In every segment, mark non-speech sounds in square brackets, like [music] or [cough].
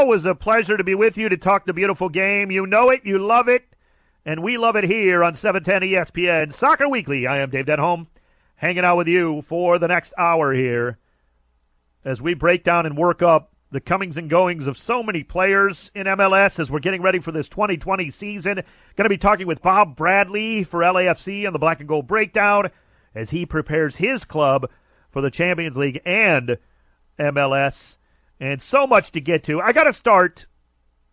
always a pleasure to be with you to talk the beautiful game. You know it, you love it, and we love it here on 710 ESPN Soccer Weekly. I am Dave Denholm, hanging out with you for the next hour here as we break down and work up the comings and goings of so many players in MLS as we're getting ready for this 2020 season. Going to be talking with Bob Bradley for LAFC on the Black and Gold Breakdown as he prepares his club for the Champions League and MLS. And so much to get to. I got to start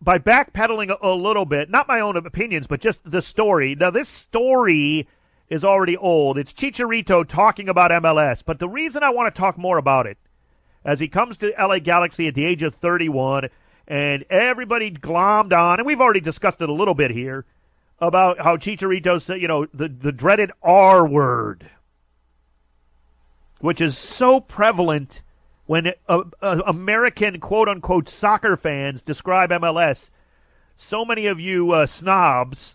by backpedaling a, a little bit, not my own opinions, but just the story. Now, this story is already old. It's Chicharito talking about MLS, but the reason I want to talk more about it as he comes to LA Galaxy at the age of 31, and everybody glommed on, and we've already discussed it a little bit here about how Chicharito said, you know, the, the dreaded R word, which is so prevalent when uh, uh, American quote unquote soccer fans describe MLS. So many of you uh, snobs,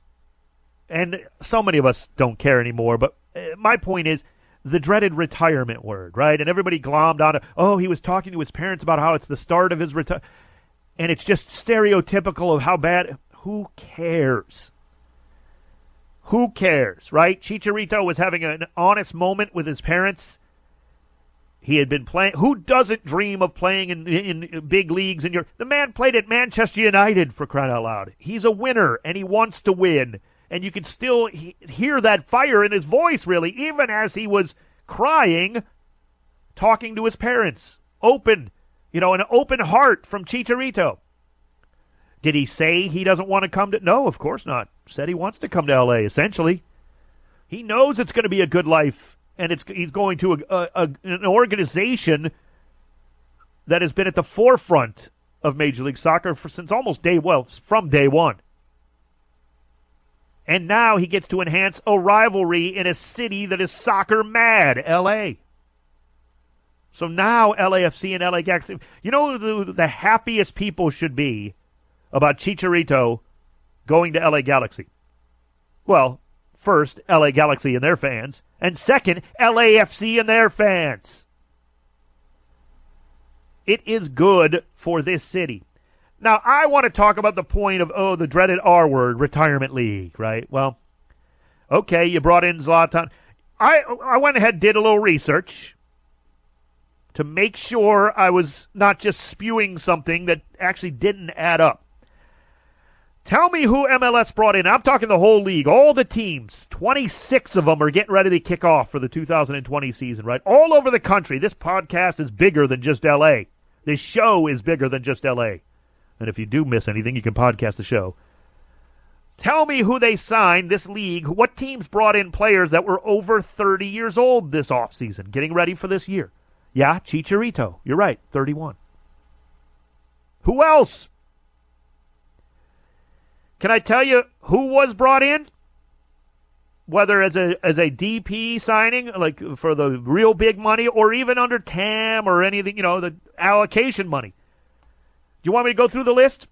and so many of us don't care anymore, but uh, my point is the dreaded retirement word, right? And everybody glommed on it. Oh, he was talking to his parents about how it's the start of his retirement. And it's just stereotypical of how bad. Who cares? Who cares, right? Chicharito was having an honest moment with his parents. He had been playing. Who doesn't dream of playing in, in big leagues? And your the man played at Manchester United for crying out loud. He's a winner, and he wants to win and you could still he- hear that fire in his voice, really, even as he was crying, talking to his parents. Open, you know, an open heart from Chicharito. Did he say he doesn't want to come to? No, of course not. Said he wants to come to L.A. Essentially, he knows it's going to be a good life, and it's he's going to a, a, a, an organization that has been at the forefront of Major League Soccer for, since almost day well from day one. And now he gets to enhance a rivalry in a city that is soccer mad, LA. So now LAFC and LA Galaxy. You know the, the happiest people should be about Chicharito going to LA Galaxy? Well, first, LA Galaxy and their fans, and second, LAFC and their fans. It is good for this city. Now, I want to talk about the point of, oh, the dreaded R word, retirement league, right? Well, okay, you brought in Zlatan. I, I went ahead and did a little research to make sure I was not just spewing something that actually didn't add up. Tell me who MLS brought in. I'm talking the whole league, all the teams. 26 of them are getting ready to kick off for the 2020 season, right? All over the country. This podcast is bigger than just LA. This show is bigger than just LA. And if you do miss anything, you can podcast the show. Tell me who they signed this league. What teams brought in players that were over 30 years old this offseason, getting ready for this year? Yeah, Chicharito. You're right, 31. Who else? Can I tell you who was brought in? Whether as a as a DP signing, like for the real big money, or even under TAM or anything, you know, the allocation money. Do you want me to go through the list?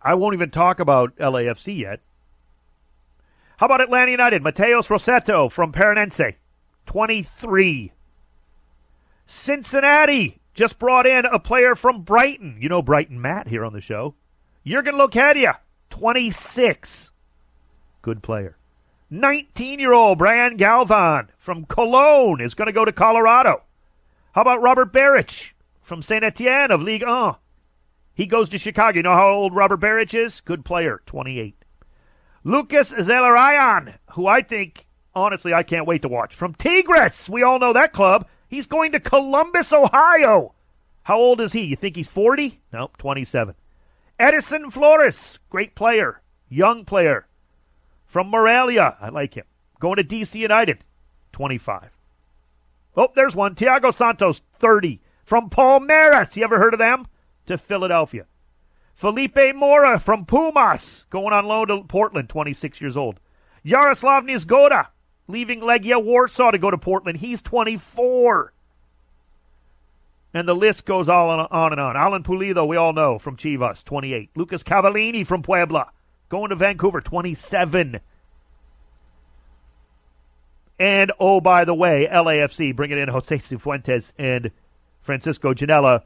I won't even talk about LAFC yet. How about Atlanta United? Matheus Rossetto from Paranaense, 23. Cincinnati just brought in a player from Brighton. You know Brighton Matt here on the show. Jurgen Locadia, 26. Good player. 19 year old Braian Galván from Colón is going to go to Colorado. How about Robert Berić from Saint Etienne of Ligue 1? He goes to Chicago. You know how old Robert Berić is? Good player, 28. Lucas Zelarayan, who I think, honestly, I can't wait to watch. From Tigres, we all know that club. He's going to Columbus, Ohio. How old is he? You think he's 40? Nope, 27. Edison Flores, great player, young player. From Morelia, I like him. Going to DC United, 25. Oh, there's one. Thiago Santos, 30. From Palmeiras. You ever heard of them? to Philadelphia. Felipe Mora from Pumas going on loan to Portland, 26 years old. Yaroslav Niezgoda leaving Legia Warsaw to go to Portland. He's 24. And the list goes on and on and on. Alan Pulido, we all know, from Chivas, 28. Lucas Cavallini from Puebla, going to Vancouver, 27. And, oh, by the way, LAFC bringing in Jose Cifuentes and Francisco Ginella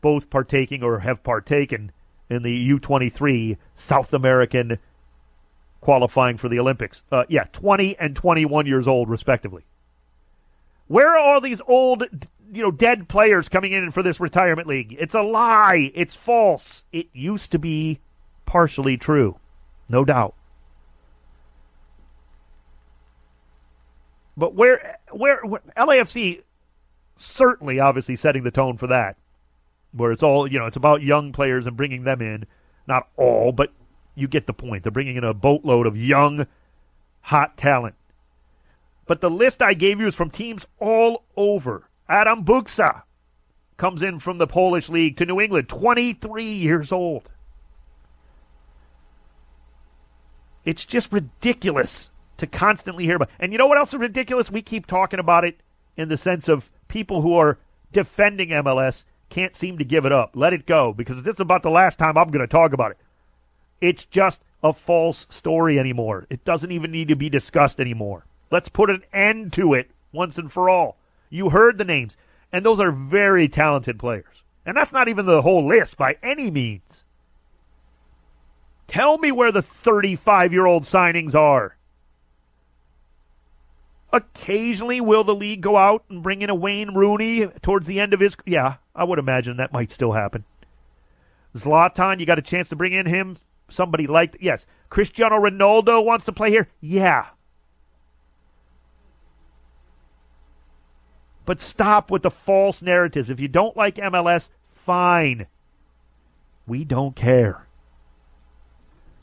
both partaking or have partaken in the U23 South American qualifying for the Olympics. Uh, yeah, 20 and 21 years old, respectively. Where are all these old, you know, dead players coming in for this retirement league? It's a lie. It's false. It used to be partially true, no doubt. But where, where, where LAFC certainly, obviously, setting the tone for that, where it's all, you know, it's about young players and bringing them in. Not all, but you get the point. They're bringing in a boatload of young, hot talent. But the list I gave you is from teams all over. Adam Buksa comes in from the Polish league to New England, 23 years old. It's just ridiculous to constantly hear about. And you know what else is ridiculous? We keep talking about it in the sense of people who are defending MLS can't seem to give it up. Let it go because this is about the last time I'm going to talk about it. It's just a false story anymore. It doesn't even need to be discussed anymore. Let's put an end to it once and for all. You heard the names, and those are very talented players. And that's not even the whole list by any means. Tell me where the 35 year old signings are. Occasionally, will the league go out and bring in a Wayne Rooney towards the end of his? Yeah, I would imagine that might still happen. Zlatan, you got a chance to bring in him somebody like yes, Cristiano Ronaldo wants to play here. Yeah. But stop with the false narratives. If you don't like MLS, fine. We don't care.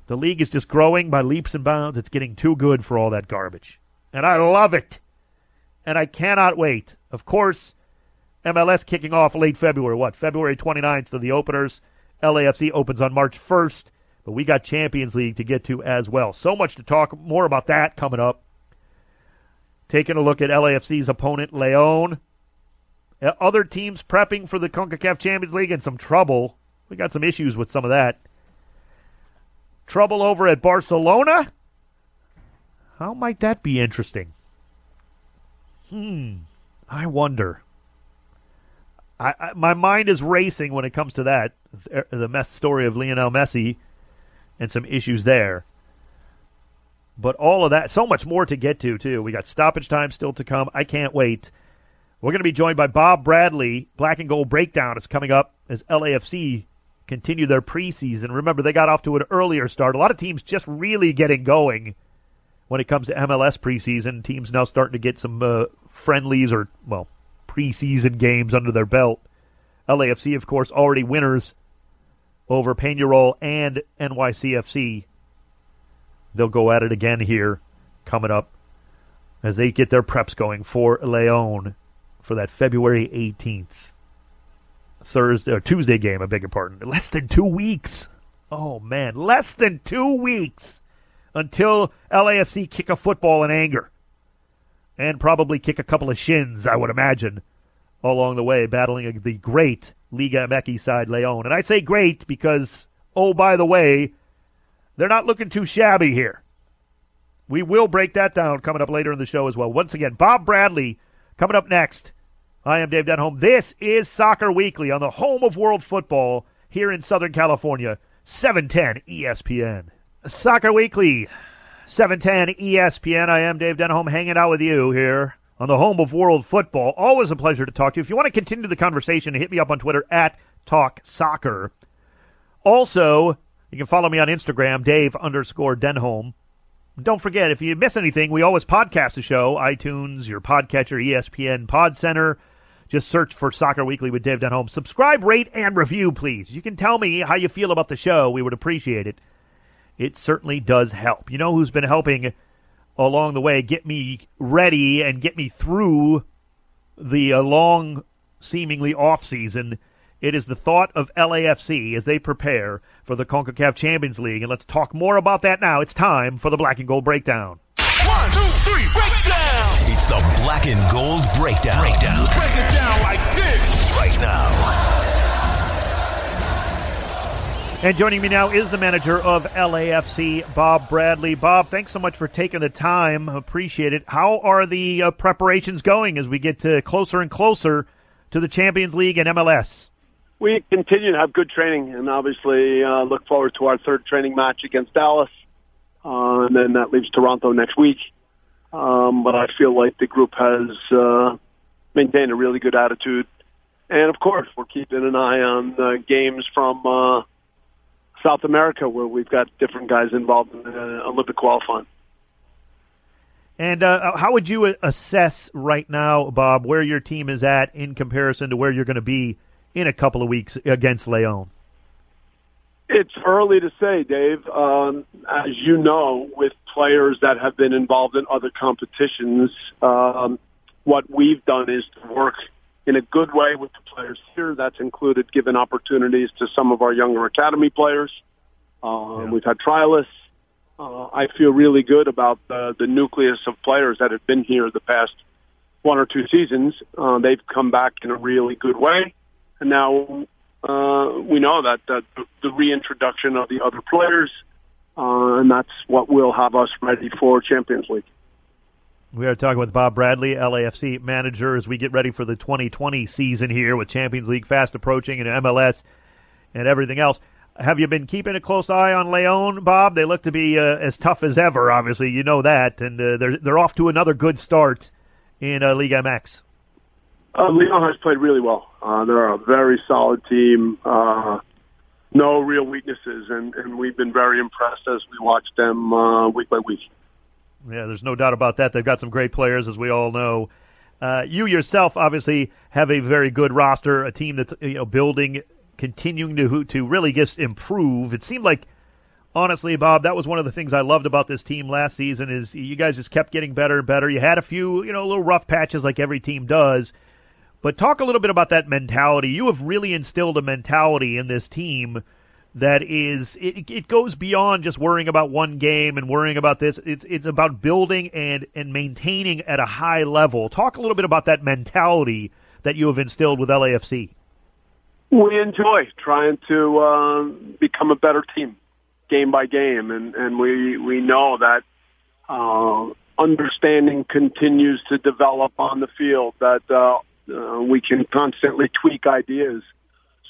The league is just growing by leaps and bounds. It's getting too good for all that garbage. And I love it. And I cannot wait. Of course, MLS kicking off late February. What? February 29th for the openers. LAFC opens on March 1st. But we got Champions League to get to as well. So much to talk more about that coming up. Taking a look at LAFC's opponent, Leon. Uh, other teams prepping for the CONCACAF Champions League in some trouble. We got some issues with some of that. Trouble over at Barcelona? How might that be interesting? Hmm. I wonder. I, I, my mind is racing when it comes to that. The mess story of Lionel Messi and some issues there. But all of that, so much more to get to, too. We got stoppage time still to come. I can't wait. We're going to be joined by Bob Bradley. Black and Gold Breakdown is coming up as LAFC continue their preseason. Remember, they got off to an earlier start. A lot of teams just really getting going when it comes to MLS preseason. Teams now starting to get some uh, friendlies or, well, preseason games under their belt. LAFC, of course, already winners over Peñarol and NYCFC. They'll go at it again here coming up as they get their preps going for Leon for that February 18th Thursday or Tuesday game, I beg your pardon. Less than 2 weeks. Oh man, less than 2 weeks until LAFC kick a football in anger. And probably kick a couple of shins, I would imagine, along the way battling the great Liga MX side Leon. And I say great because, oh, by the way, they're not looking too shabby here. We will break that down coming up later in the show as well. Once again, Bob Bradley coming up next. I am Dave Denholm. This is Soccer Weekly on the home of world football here in Southern California, 710 ESPN. Soccer Weekly, 710 ESPN. I am Dave Denholm hanging out with you here on the home of world football. Always a pleasure to talk to you. If you want to continue the conversation, hit me up on Twitter at Talk Soccer. Also, you can follow me on Instagram, Dave underscore Denholm. Don't forget, if you miss anything, we always podcast the show. iTunes, your podcatcher, ESPN Pod Center. Just search for Soccer Weekly with Dave Denholm. Subscribe, rate, and review, please. You can tell me how you feel about the show. We would appreciate it. It certainly does help. You know who's been helping along the way get me ready and get me through the uh, long, seemingly off season. It is the thought of LAFC as they prepare for the CONCACAF Champions League. And let's talk more about that now. It's time for the Black and Gold Breakdown. One, two, three, breakdown! It's the Black and Gold Breakdown. Breakdown. Break it down like this right now. And joining me now is the manager of LAFC, Bob Bradley. Bob, thanks so much for taking the time. Appreciate it. How are the uh, preparations going as we get to closer and closer to the Champions League and MLS? We continue to have good training, and obviously uh, look forward to our third training match against Dallas, uh, and then that leaves Toronto next week. Um, but I feel like the group has uh, maintained a really good attitude, and of course, we're keeping an eye on uh, games from uh, South America where we've got different guys involved in the Olympic qualifying. And uh, how would you assess right now, Bob, where your team is at in comparison to where you're going to be in a couple of weeks against Leon? It's early to say, Dave. Um, as you know, with players that have been involved in other competitions, um, what we've done is to work in a good way with the players here. That's included giving opportunities to some of our younger academy players. Um, yeah. We've had trialists. Uh, I feel really good about the, the nucleus of players that have been here the past one or two seasons. Uh, they've come back in a really good way. And now uh, we know that, the reintroduction of the other players, uh, and that's what will have us ready for Champions League. We are talking with Bob Bradley, LAFC manager, as we get ready for the 2020 season here with Champions League fast approaching and MLS and everything else. Have you been keeping a close eye on Leon, Bob? They look to be uh, as tough as ever. Obviously, you know that, and uh, they're they're off to another good start in uh, Liga MX. Uh, Leon has played really well. Uh, they're a very solid team. Uh, no real weaknesses, and, and we've been very impressed as we watch them uh, week by week. Yeah, there's no doubt about that. They've got some great players, as we all know. Uh, you yourself obviously have a very good roster, a team that's you know building, continuing to to really just improve. It seemed like, honestly, Bob, that was one of the things I loved about this team last season. Is you guys just kept getting better and better. You had a few you know little rough patches like every team does but talk a little bit about that mentality. You have really instilled a mentality in this team that is it, it goes beyond just worrying about one game and worrying about this. It's it's about building and and maintaining at a high level. Talk a little bit about that mentality that you have instilled with LAFC. We enjoy trying to uh, become a better team, game by game, and and we we know that uh, understanding continues to develop on the field. That uh, uh, we can constantly tweak ideas.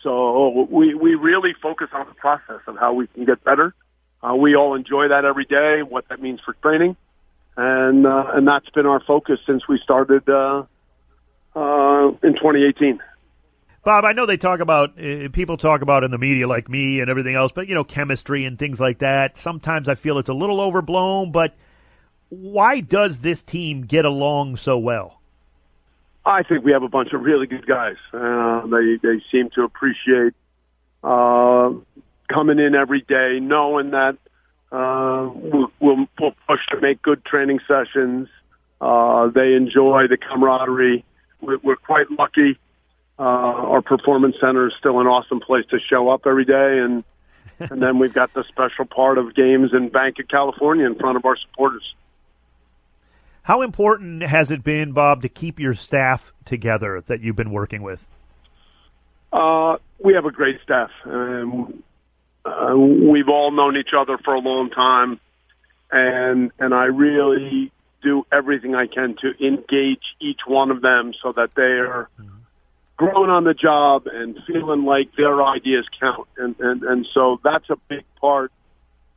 So we, we really focus on the process of how we can get better. Uh, we all enjoy that every day, what that means for training. And, uh, and that's been our focus since we started, uh, uh, in 2018. Bob, I know they talk about uh, people talk about in the media like me and everything else, but you know chemistry and things like that. Sometimes I feel it's a little overblown, but why does this team get along so well? I think we have a bunch of really good guys. Uh, they they seem to appreciate uh, coming in every day, knowing that uh, we'll, we'll, we'll push to make good training sessions. Uh, they enjoy the camaraderie. We're, we're quite lucky. Uh, our performance center is still an awesome place to show up every day, and and then we've got the special part of games in Banc of California in front of our supporters. How important has it been, Bob, to keep your staff together that you've been working with? Uh, we have a great staff. Um, uh, we've all known each other for a long time, and and I really do everything I can to engage each one of them so that they are growing on the job and feeling like their ideas count. And and and so that's a big part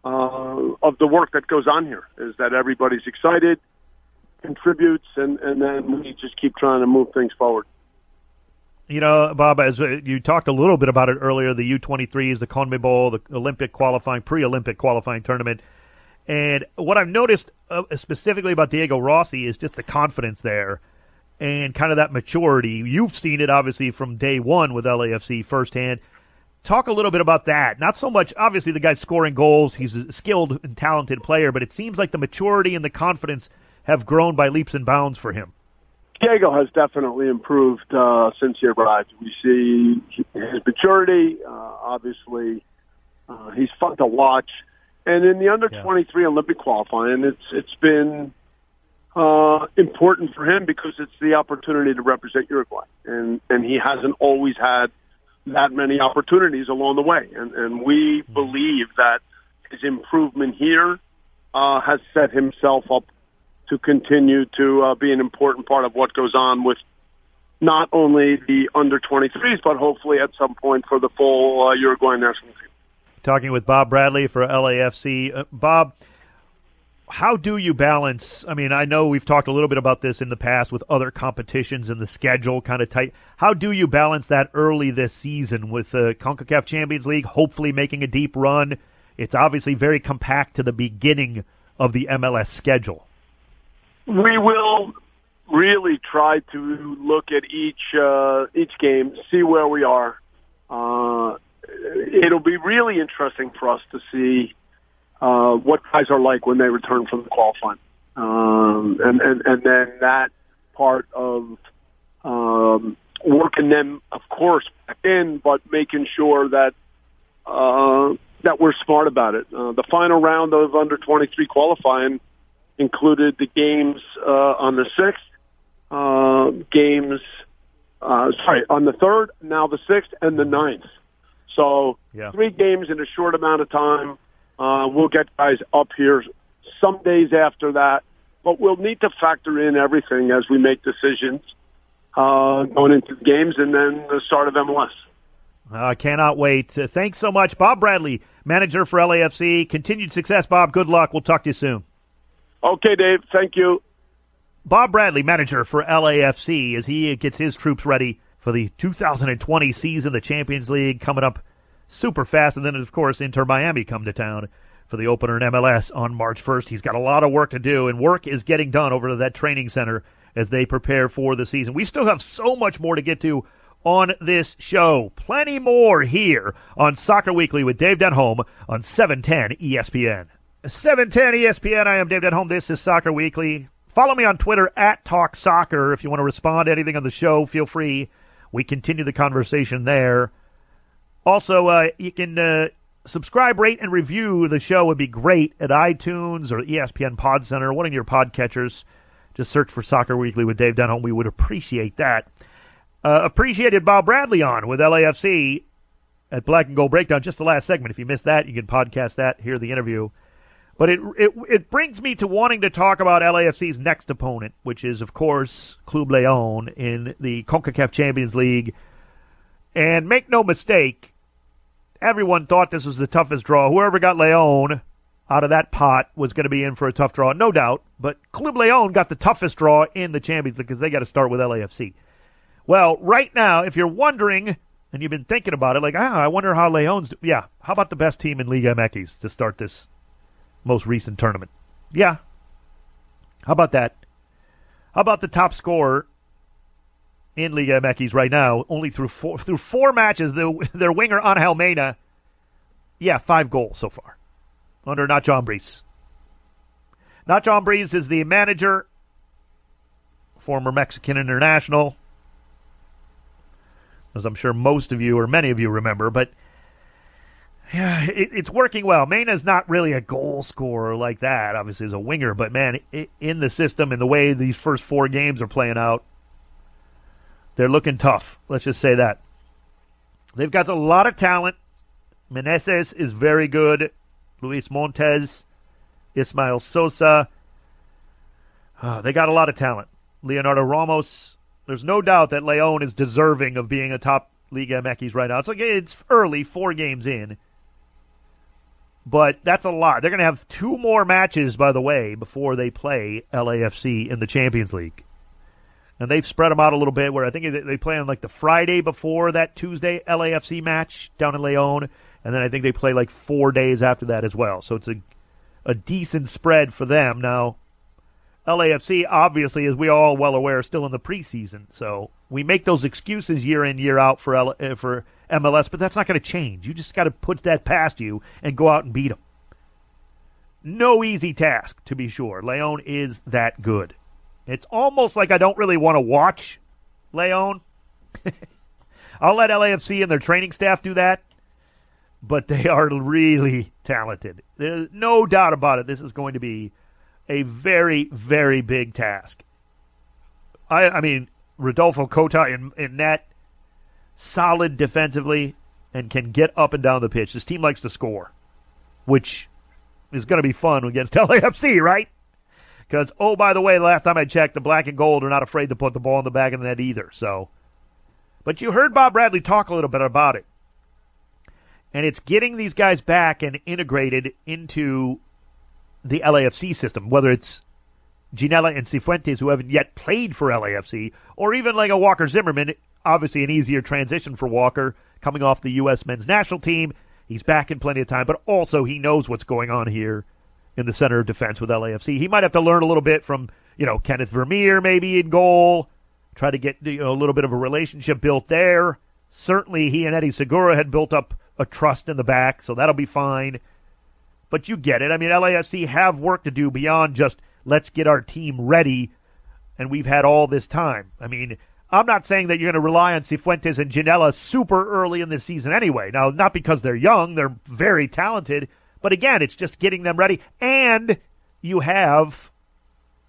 uh, of the work that goes on here is that everybody's excited contributes, and, and then we just keep trying to move things forward. You know, Bob, as uh, you talked a little bit about it earlier, the U23s, the CONMEBOL, the Olympic qualifying, pre-Olympic qualifying tournament, and what I've noticed uh, specifically about Diego Rossi is just the confidence there and kind of that maturity. You've seen it obviously from day one with LAFC firsthand. Talk a little bit about that. Not so much, obviously, the guy's scoring goals. He's a skilled and talented player, but it seems like the maturity and the confidence have grown by leaps and bounds for him. Diego has definitely improved uh, since he arrived. We see his maturity. Uh, obviously, uh, he's fun to watch. And in the under yeah. 23 Olympic qualifying, it's it's been uh, important for him because it's the opportunity to represent Uruguay, and and he hasn't always had that many opportunities along the way. And and we mm-hmm. believe that his improvement here uh, has set himself up to continue to uh, be an important part of what goes on with not only the under 23s, but hopefully at some point for the full uh, Uruguayan national team. Talking with Bob Bradley for LAFC. Uh, Bob, how do you balance? I mean, I know we've talked a little bit about this in the past with other competitions and the schedule kind of tight. How do you balance that early this season with the CONCACAF Champions League hopefully making a deep run? It's obviously very compact to the beginning of the MLS schedule. We will really try to look at each uh, each game, see where we are. Uh, it'll be really interesting for us to see uh, what guys are like when they return from the qualifying, um, and and and then that part of um, working them, of course, back in, but making sure that uh, that we're smart about it. Uh, the final round of under 23 qualifying included the games uh, on the sixth, uh, games, uh, sorry, on the third, now the sixth, and the ninth. So yeah. three games in a short amount of time. Uh, we'll get guys up here some days after that, but we'll need to factor in everything as we make decisions uh, going into the games and then the start of MLS. I cannot wait. Uh, thanks so much, Bob Bradley, manager for LAFC. Continued success, Bob. Good luck. We'll talk to you soon. Okay, Dave. Thank you. Bob Bradley, manager for LAFC, as he gets his troops ready for the 2020 season, the Champions League coming up super fast. And then, of course, Inter Miami come to town for the opener in MLS on March 1st. He's got a lot of work to do, and work is getting done over to that training center as they prepare for the season. We still have so much more to get to on this show. Plenty more here on Soccer Weekly with Dave Denholm on 710 ESPN. 710 ESPN. I am Dave Denholm. This is Soccer Weekly. Follow me on Twitter at Talk Soccer. If you want to respond to anything on the show, feel free. We continue the conversation there. Also, uh, you can uh, subscribe, rate, and review the show would be great at iTunes or ESPN Pod Center, one of your podcatchers. Just search for Soccer Weekly with Dave Denholm. We would appreciate that. Uh, appreciated Bob Bradley on with LAFC at Black and Gold Breakdown. Just the last segment. If you missed that, you can podcast that, hear the interview. But it, it it brings me to wanting to talk about LAFC's next opponent, which is of course Club Leon in the CONCACAF Champions League. And make no mistake, everyone thought this was the toughest draw. Whoever got Leon out of that pot was going to be in for a tough draw, no doubt. But Club Leon got the toughest draw in the Champions League because they got to start with LAFC. Well, right now, if you're wondering and you've been thinking about it, like, ah, I wonder how Leon's. Do-. Yeah, how about the best team in Liga MX to start this most recent tournament. Yeah. How about that? How about the top scorer in Liga MX right now, only through four through four matches, the, their winger Angel Mena, yeah, five goals so far under Nacho Ambriz. Nacho Ambriz is the manager, former Mexican international, as I'm sure most of you or many of you remember, but yeah, it, it's working well. Mena's not really a goal scorer like that. Obviously, as a winger, but man, it, in the system and the way these first four games are playing out, they're looking tough. Let's just say that they've got a lot of talent. Meneses is very good. Luis Montes, Ismael Sosa. Uh, they got a lot of talent. Leonardo Ramos. There's no doubt that Leon is deserving of being a top Liga MX right now. It's like it's early, four games in but that's a lot. They're going to have two more matches, by the way, before they play LAFC in the Champions League. And they've spread them out a little bit where I think they play on like the Friday before that Tuesday LAFC match down in Leon. And then I think they play like four days after that as well. So it's a, a decent spread for them. Now, LAFC, obviously, as we all well aware, still in the preseason. So we make those excuses year in, year out for, L- uh, for MLS, but that's not going to change. You just got to put that past you and go out and beat them. No easy task, to be sure. Leon is that good. It's almost like I don't really want to watch Leon. [laughs] I'll let LAFC and their training staff do that, but they are really talented. There's no doubt about it. This is going to be a very, very big task. I, I mean, Rodolfo Cota in, in net solid defensively, and can get up and down the pitch. This team likes to score, which is going to be fun against [laughs] LAFC, right? Because, oh, by the way, last time I checked, the black and gold are not afraid to put the ball in the back of the net either. So, but you heard Bob Bradley talk a little bit about it. And it's getting these guys back and integrated into the LAFC system, whether it's Ginella and Cifuentes, who haven't yet played for LAFC, or even like a Walker Zimmerman, obviously an easier transition for Walker coming off the U.S. men's national team. He's back in plenty of time, but also he knows what's going on here in the center of defense with LAFC. He might have to learn a little bit from, you know, Kenneth Vermeer maybe in goal, try to get you know, a little bit of a relationship built there. Certainly he and Eddie Segura had built up a trust in the back, so that'll be fine. But you get it. I mean, LAFC have work to do beyond just let's get our team ready, and we've had all this time. I mean, I'm not saying that you're going to rely on Cifuentes and Ginella super early in the season anyway. Now, not because they're young, they're very talented, but again, it's just getting them ready. And you have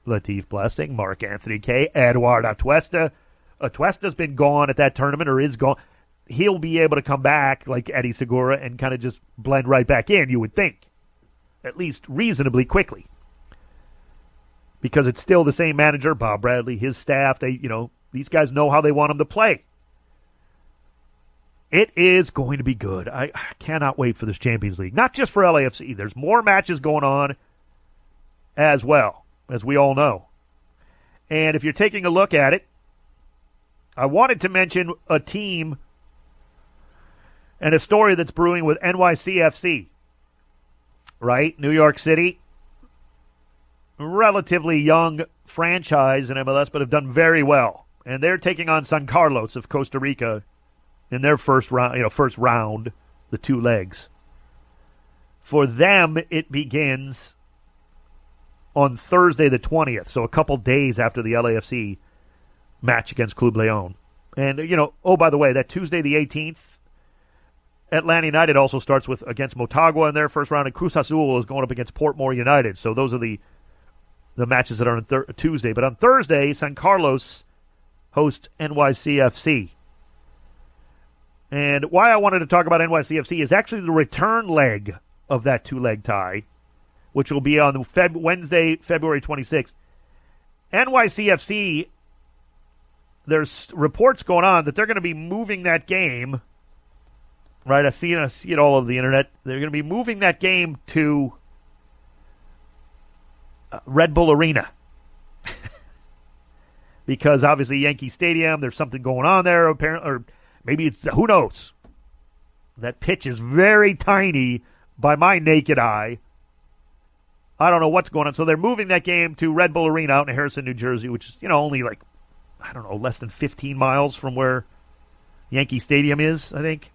Latif Blessing, Mark Anthony Kaye, Eduard Atuesta. Atuesta's been gone at that tournament or is gone. He'll be able to come back like Eddie Segura and kind of just blend right back in, you would think. At least reasonably quickly. Because it's still the same manager, Bob Bradley, his staff, they, you know, these guys know how they want them to play. It is going to be good. I cannot wait for this Champions League. Not just for LAFC. There's more matches going on as well, as we all know. And if you're taking a look at it, I wanted to mention a team and a story that's brewing with NYCFC. Right? New York City. Relatively young franchise in MLS, but have done very well and they're taking on San Carlos of Costa Rica in their first round. You know, first round, the two legs. For them, it begins on Thursday the twentieth, so a couple days after the LAFC match against Club Leon. And you know, oh by the way, that Tuesday the eighteenth, Atlanta United also starts with against Motagua in their first round, and Cruz Azul is going up against Portmore United. So those are the the matches that are on thir- Tuesday. But on Thursday, San Carlos hosts NYCFC. And why I wanted to talk about NYCFC is actually the return leg of that two leg tie, which will be on Feb- Wednesday, February 26th. NYCFC, there's reports going on that they're going to be moving that game. Right, I see it. I see it all over the internet. They're going to be moving that game to uh, Red Bull Arena because obviously Yankee Stadium, there's something going on there. Apparently, or maybe it's who knows. That pitch is very tiny by my naked eye. I don't know what's going on. So they're moving that game to Red Bull Arena out in Harrison, New Jersey, which is you know only like I don't know less than 15 miles from where Yankee Stadium is. I think.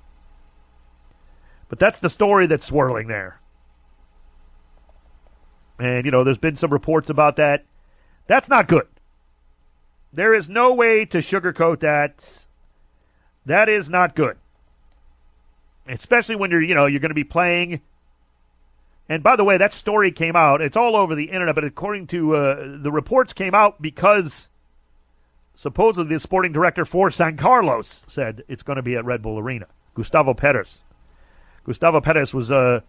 But that's the story that's swirling there. And, you know, there's been some reports about that. That's not good. There is no way to sugarcoat that. That is not good. Especially when you're, you know, you're going to be playing. And by the way, that story came out. It's all over the internet, but according to uh, the reports came out because supposedly the sporting director for San Carlos said it's going to be at Red Bull Arena. Gustavo Perez. Gustavo Perez was, uh,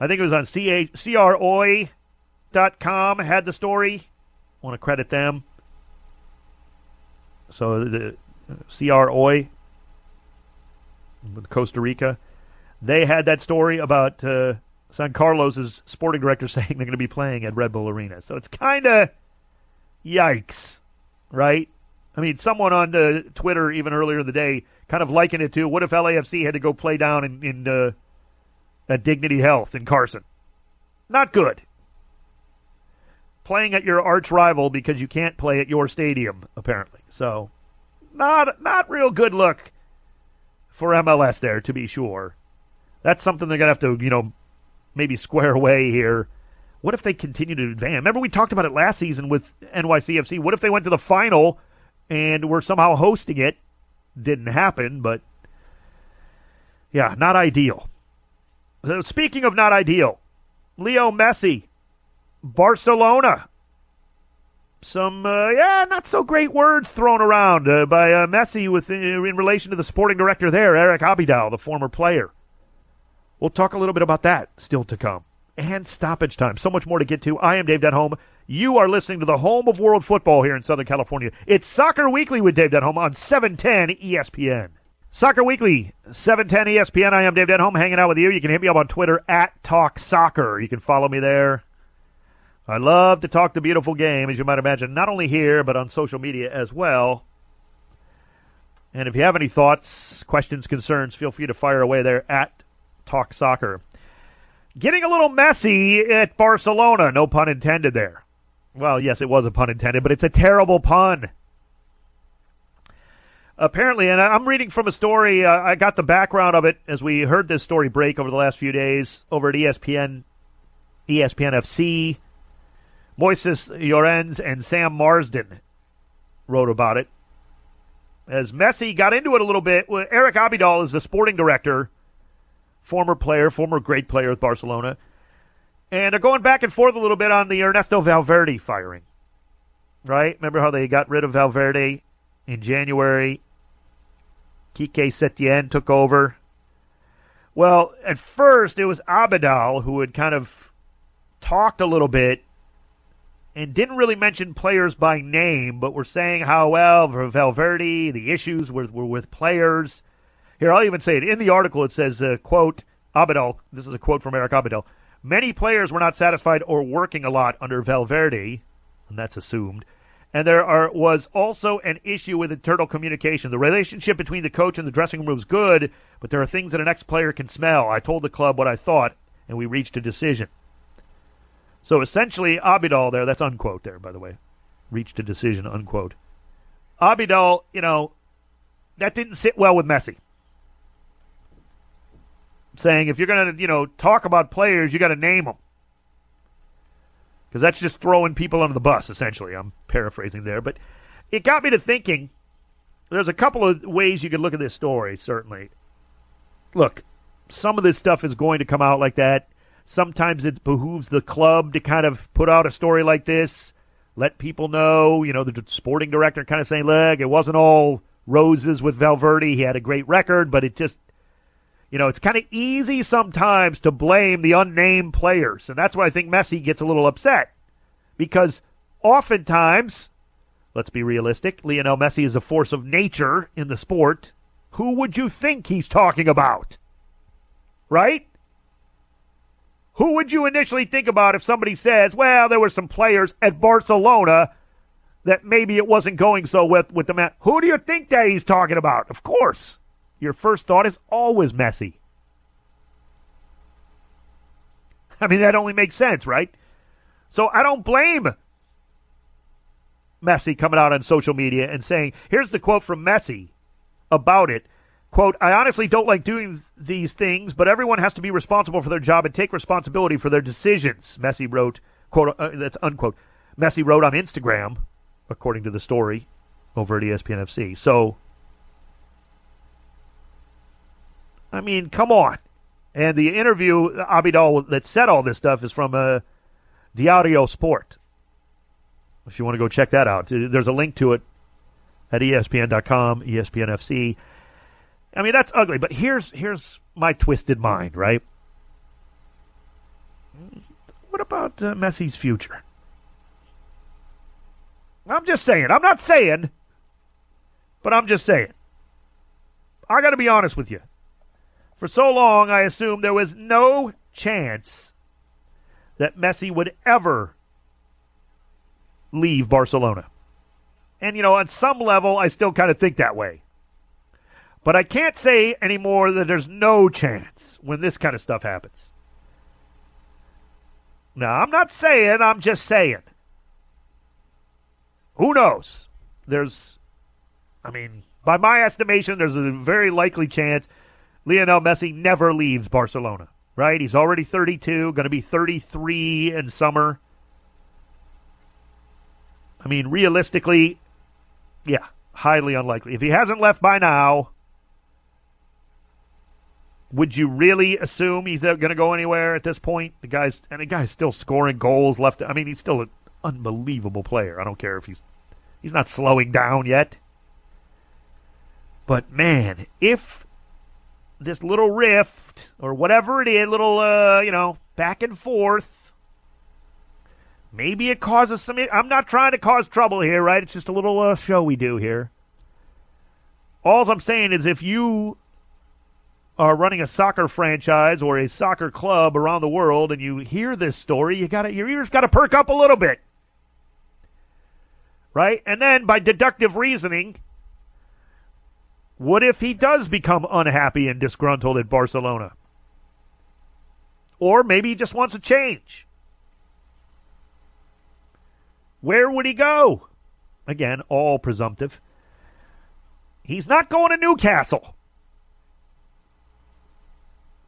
I think it was on CRHoy.com, had the story. want to credit them. So the CRHoy with Costa Rica, they had that story about uh, San Carlos's sporting director [laughs] saying they're going to be playing at Red Bull Arena. So it's kind of yikes, right? I mean, someone on uh, Twitter even earlier in the day kind of likened it to what if LAFC had to go play down in, in uh, at Dignity Health in Carson? Not good. Playing at your arch rival because you can't play at your stadium, apparently. So, not not real good look for MLS there, to be sure. That's something they're gonna have to, you know, maybe square away here. What if they continue to advance? Remember we talked about it last season with NYCFC. What if they went to the final and were somehow hosting it? Didn't happen, but yeah, not ideal. Uh, speaking of not ideal, Leo Messi, Barcelona some uh, yeah, not so great words thrown around uh, by uh, Messi with uh, in relation to the sporting director there, Eric Abidal, the former player. We'll talk a little bit about that still to come. And stoppage time. So much more to get to. I am Dave Denholm. You are listening to the home of world football here in Southern California. It's Soccer Weekly with Dave Denholm on 710 ESPN. Soccer Weekly, 710 ESPN. I am Dave Denholm hanging out with you. You can hit me up on Twitter at Talk Soccer. You can follow me there. I love to talk the beautiful game, as you might imagine, not only here, but on social media as well. And if you have any thoughts, questions, concerns, feel free to fire away there at Talk Soccer. Getting a little messy at Barcelona, no pun intended there. Well, yes, it was a pun intended, but it's a terrible pun. Apparently, and I'm reading from a story, uh, I got the background of it as we heard this story break over the last few days over at ESPN, ESPN FC. Moises Llorens and Sam Marsden wrote about it. As Messi got into it a little bit, Eric Abidal is the sporting director, former player, former great player with Barcelona. And they're going back and forth a little bit on the Ernesto Valverde firing. Right? Remember how they got rid of Valverde in January? Quique Setien took over. Well, at first it was Abidal who had kind of talked a little bit and didn't really mention players by name, but were saying how well Valverde, the issues were, were with players. Here, I'll even say it in the article. It says, uh, "quote Abidal." This is a quote from Eric Abidal. Many players were not satisfied or working a lot under Valverde, and that's assumed. And there are, was also an issue with internal communication. The relationship between the coach and the dressing room was good, but there are things that an ex player can smell. I told the club what I thought, and we reached a decision. So essentially, Abidal there, that's unquote there, by the way, reached a decision, unquote. Abidal, you know, that didn't sit well with Messi saying if you're going to, you know, talk about players, you got to name them. Because that's just throwing people under the bus, essentially. I'm paraphrasing there. But it got me to thinking there's a couple of ways you could look at this story, certainly. Look, some of this stuff is going to come out like that. Sometimes it behooves the club to kind of put out a story like this, let people know, you know, the sporting director kind of saying, look, it wasn't all roses with Valverde. He had a great record, but it just you know, it's kind of easy sometimes to blame the unnamed players. And that's why I think Messi gets a little upset. Because oftentimes, let's be realistic, Lionel Messi is a force of nature in the sport. Who would you think he's talking about? Right? Who would you initially think about if somebody says, well, there were some players at Barcelona that maybe it wasn't going so with, with the man? Who do you think that he's talking about? Of course your first thought is always Messi. I mean, that only makes sense, right? So I don't blame Messi coming out on social media and saying, here's the quote from Messi about it. Quote, I honestly don't like doing these things, but everyone has to be responsible for their job and take responsibility for their decisions. Messi wrote, quote, uh, that's unquote. Messi wrote on Instagram, according to the story over at ESPN FC. So I mean, come on. And the interview, Abidal, that said all this stuff is from uh, Diario Sport. If you want to go check that out, there's a link to it at ESPN.com, ESPN FC. I mean, that's ugly, but here's here's my twisted mind, right? What about uh, Messi's future? I'm just saying. I'm not saying, but I'm just saying. I got to be honest with you. For so long, I assumed there was no chance that Messi would ever leave Barcelona. And, you know, on some level, I still kind of think that way. But I can't say anymore that there's no chance when this kind of stuff happens. Now, I'm not saying, I'm just saying. Who knows? There's, I mean, by my estimation, there's a very likely chance Lionel Messi never leaves Barcelona, right? He's already 32, going to be 33 in summer. I mean, realistically, yeah, highly unlikely. If he hasn't left by now, would you really assume he's going to go anywhere at this point? The guy's and the guy's still scoring goals left. I mean, he's still an unbelievable player. I don't care if he's he's not slowing down yet. But man, if this little rift or whatever it is, little uh, you know, back and forth Maybe it causes some. I'm not trying to cause trouble here, right? It's just a little uh, show we do here. All I'm saying is if you are running a soccer franchise or a soccer club around the world and you hear this story, you got your ears got to perk up a little bit. Right? And then by deductive reasoning, what if he does become unhappy and disgruntled at Barcelona? Or maybe he just wants a change. Where would he go? Again, all presumptive. He's not going to Newcastle.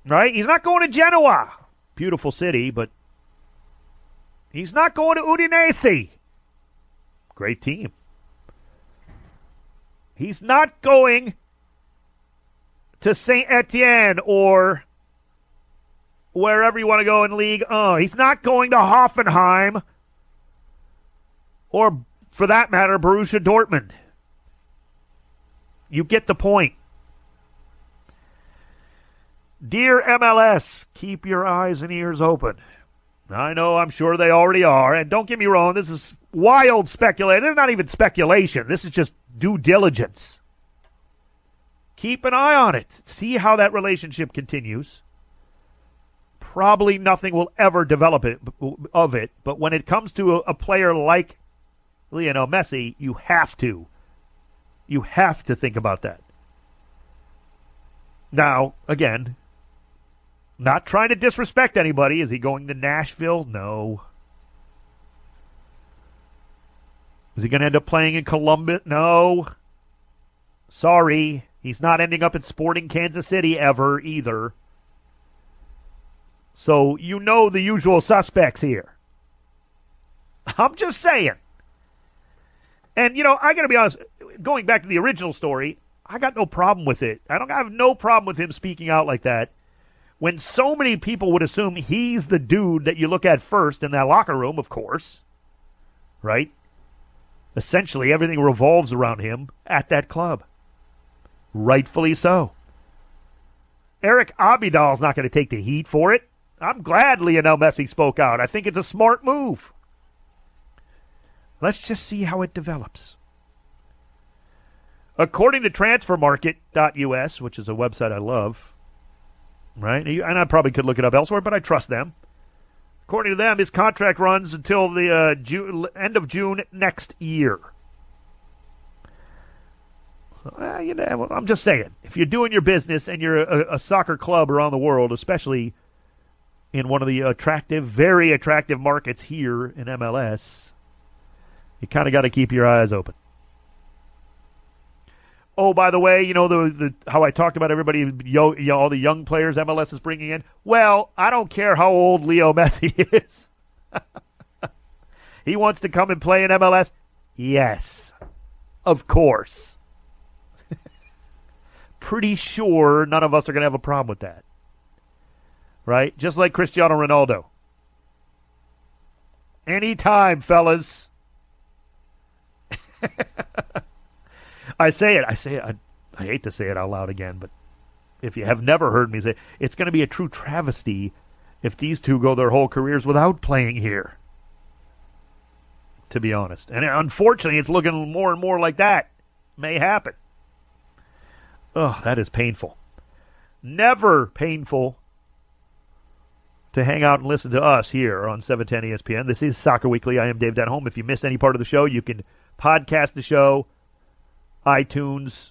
Right? He's not going to Genoa. Beautiful city, but he's not going to Udinese. Great team. He's not going to Saint Etienne or wherever you want to go in League. Oh, he's not going to Hoffenheim or, for that matter, Borussia Dortmund. You get the point. Dear MLS, keep your eyes and ears open. I know, I'm sure they already are. And don't get me wrong, this is wild speculation. It's not even speculation. This is just due diligence. Keep an eye on it. See how that relationship continues. Probably nothing will ever develop it, of it, but when it comes to a, a player like Lionel Messi, you have to. You have to think about that. Now, again, not trying to disrespect anybody. Is he going to Nashville? No. Is he going to end up playing in Columbus? No. Sorry. He's not ending up in Sporting Kansas City ever either. So you know the usual suspects here. I'm just saying. And you know, I got to be honest, going back to the original story, I got no problem with it. I don't I have no problem with him speaking out like that when so many people would assume he's the dude that you look at first in that locker room, of course, right? Essentially, everything revolves around him at that club. Rightfully so. Eric Abidal's not going to take the heat for it. I'm glad Lionel Messi spoke out. I think it's a smart move. Let's just see how it develops. According to transfermarkt.us, which is a website I love, right? And I probably could look it up elsewhere, but I trust them. According to them, his contract runs until the uh, end of June next year. You know, I'm just saying, if you're doing your business and you're a, a soccer club around the world, especially in one of the attractive, very attractive markets here in MLS, you kind of got to keep your eyes open. Oh, by the way, you know the, the how I talked about everybody, yo, yo, all the young players MLS is bringing in. Well, I don't care how old Leo Messi [laughs] is. he wants to come and play in MLS. Yes, of course. [laughs] Pretty sure none of us are going to have a problem with that, right? Just like Cristiano Ronaldo. Anytime, fellas. [laughs] I say it. I say it. I, I hate to say it out loud again, but if you have never heard me say, it, it's going to be a true travesty if these two go their whole careers without playing here. To be honest, and unfortunately, it's looking more and more like that may happen. Oh, that is painful. Never painful to hang out and listen to us here on 710 ESPN. This is Soccer Weekly. I am Dave Denholm. If you missed any part of the show, you can podcast the show iTunes,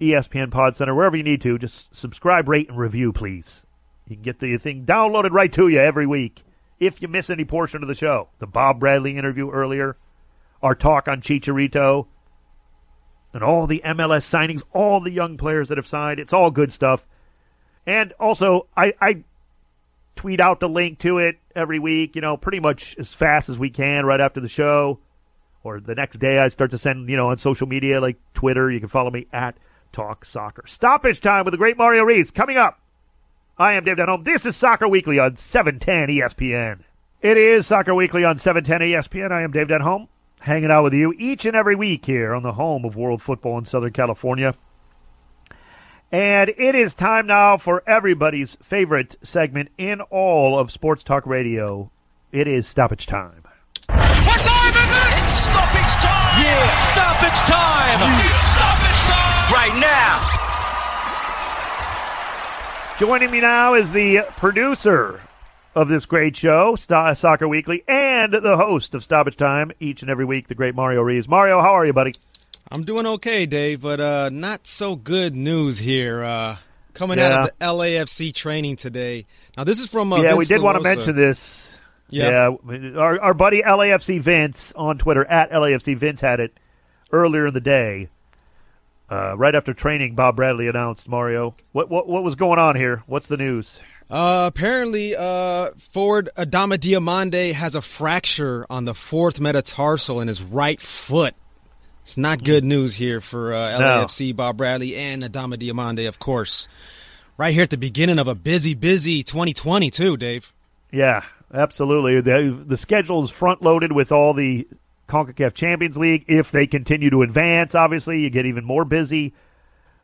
ESPN Pod Center, wherever you need to. Just subscribe, rate, and review, please. You can get the thing downloaded right to you every week if you miss any portion of the show. The Bob Bradley interview earlier, our talk on Chicharito, and all the MLS signings, all the young players that have signed. It's all good stuff. And also, I, I tweet out the link to it every week, you know, pretty much as fast as we can right after the show or the next day I start to send, you know, on social media like Twitter. You can follow me at Talk Soccer. Stoppage time with the great Mario Reis coming up. I am Dave Denholm. This is Soccer Weekly on 710 ESPN. It is Soccer Weekly on 710 ESPN. I am Dave Denholm, hanging out with you each and every week here on the home of world football in Southern California. And it is time now for everybody's favorite segment in all of sports talk radio. It is stoppage time. Stoppage time! It's stoppage time! Right now! Joining me now is the producer of this great show, Soccer Weekly, and the host of Stoppage Time each and every week, the great Mario Reeves. Mario, how are you, buddy? I'm doing okay, Dave, but uh, not so good news here. Uh, coming Yeah. out of the LAFC training today. Now, this is from uh, yeah, Vince we did want to mention this. Yeah. Yeah, our, our buddy LAFC Vince on Twitter at LAFC Vince had it earlier in the day. Uh, right after training, Bob Bradley announced Mario. What what what was going on here? What's the news? Uh, apparently, uh, forward Adama Diomande has a fracture on the fourth metatarsal in his right foot. It's not good news here for uh, No. LAFC, Bob Bradley, and Adama Diomande, of course. Right here at the beginning of a busy, busy 2020, too, Dave. Yeah, absolutely. The the schedule is front loaded with all the CONCACAF Champions League. If they continue to advance, obviously you get even more busy.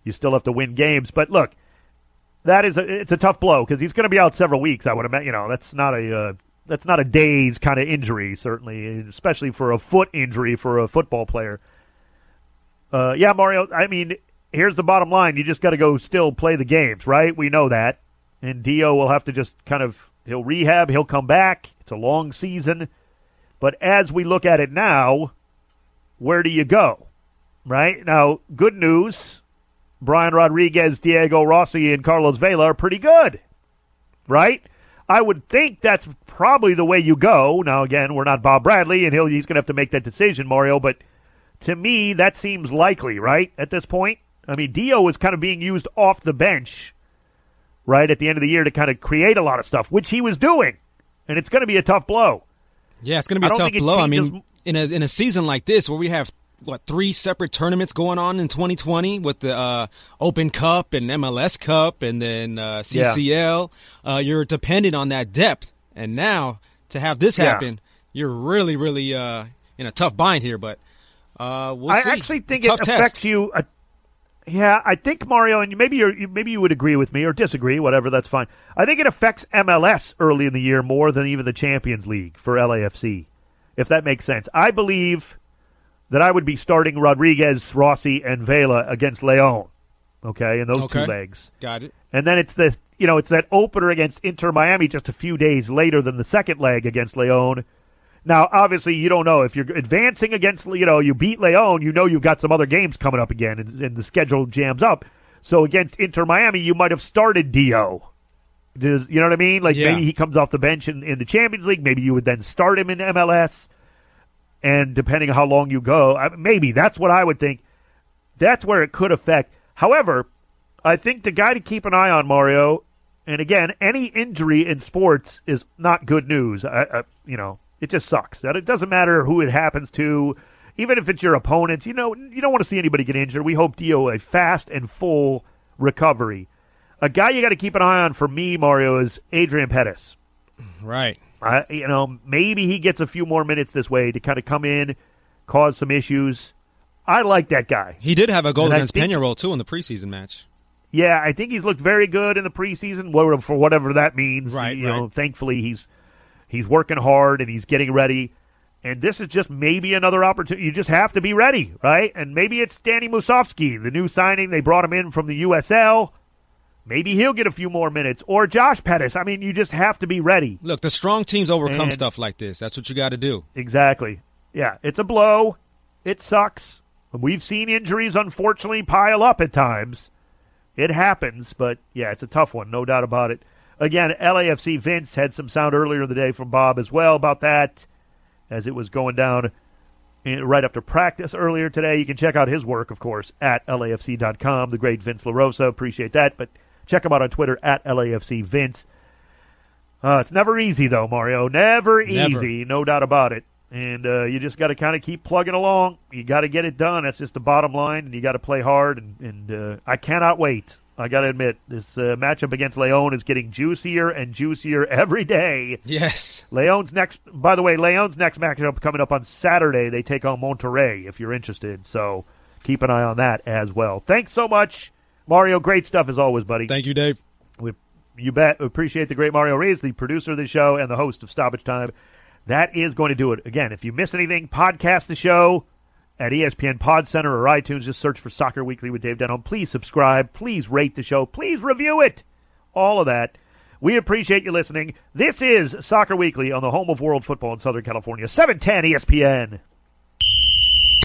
You still have to win games, but look, that is a, it's a tough blow because he's going to be out several weeks. I would imagine. You know, that's not a uh, that's not a days kind of injury, certainly, especially for a foot injury for a football player. Uh, yeah, Mario. I mean, here's the bottom line: you just got to go still play the games, right? We know that, and Dio will have to just kind of he'll rehab, he'll come back. It's a long season, but as we look at it now, where do you go? Right now, good news: Brian Rodriguez, Diego Rossi, and Carlos Vela are pretty good, right? I would think that's probably the way you go. Now, again, we're not Bob Bradley, and he's going to have to make that decision, Mario. But to me, that seems likely, right? At this point, I mean, Dio is kind of being used off the bench, right at the end of the year to kind of create a lot of stuff, which he was doing, and it's going to be a tough blow. Yeah, it's going to be a tough blow. I mean, in a in a season like this where we have what three separate tournaments going on in 2020 with the uh, Open Cup and MLS Cup and then uh, CCL, uh, you're dependent on that depth. And now to have this Yeah. happen, you're really really uh, in a tough bind here. But uh, we'll I see. actually think it affects test. you. Uh, yeah, I think Mario, and maybe you're, maybe you would agree with me or disagree, whatever. That's fine. I think it affects MLS early in the year more than even the Champions League for LAFC, if that makes sense. I believe that I would be starting Rodriguez, Rossi, and Vela against Leon. Okay, in those Okay. two legs. Got it. And then it's the you know it's that opener against Inter Miami just a few days later than the second leg against Leon. Now, obviously, you don't know if you're advancing against you know you beat Leon, you know you've got some other games coming up again, and, and the schedule jams up. So against Inter Miami, you might have started Dio. Does you know what I mean? Like Yeah. maybe he comes off the bench in, in the Champions League. Maybe you would then start him in MLS. And depending on how long you go, I- maybe that's what I would think. That's where it could affect. However, I think the guy to keep an eye on, Mario, and again, any injury in sports is not good news. I, I, you know, it just sucks. That it doesn't matter who it happens to, even if it's your opponents. You know, you don't want to see anybody get injured. We hope Dio a fast and full recovery. A guy you got to keep an eye on for me, Mario, is Adrien Perez. Right. I, you know, maybe he gets a few more minutes this way to kind of come in, cause some issues. I like that guy. He did have a goal And against think- Peñarol too in the preseason match. Yeah, I think he's looked very good in the preseason, for whatever that means. Right, you know, thankfully he's he's working hard and he's getting ready. And this is just maybe another opportunity. You just have to be ready, right? And maybe it's Danny Musovski, the new signing. They brought him in from the USL. Maybe he'll get a few more minutes. Or Josh Perez. I mean, you just have to be ready. Look, the strong teams overcome And- stuff like this. That's what you got to do. Exactly. Yeah, it's a blow. It sucks. We've seen injuries, unfortunately, pile up at times. It happens, but yeah, it's a tough one, no doubt about it. Again, LAFC Vince had some sound earlier in the day from Bob as well about that as it was going down right after practice earlier today. You can check out his work, of course, at LAFC.com. The great Vince LaRosa. Appreciate that. But check him out on Twitter at LAFC Vince. Uh, it's never easy, though, Mario. Never, Never. easy, no doubt about it. And uh, you just got to kind of keep plugging along. You got to get it done. That's just the bottom line, and you got to play hard. And, and uh, I cannot wait. I got to admit, this uh, matchup against Leon is getting juicier and juicier every day. Yes. Leon's next, by the way, Leon's next matchup coming up on Saturday. They take on Monterrey if you're interested. So keep an eye on that as well. Thanks so much, Mario. Great stuff as always, buddy. Thank you, Dave. We, you bet. We appreciate the great Mario Rees, the producer of the show and the host of Stoppage Time. That is going to do it. Again, if you miss anything, podcast the show at ESPN Pod Center or iTunes. Just search for Soccer Weekly with Dave Denholm. Please subscribe. Please rate the show. Please review it. All of that. We appreciate you listening. This is Soccer Weekly on the home of world football in Southern California, 710 ESPN.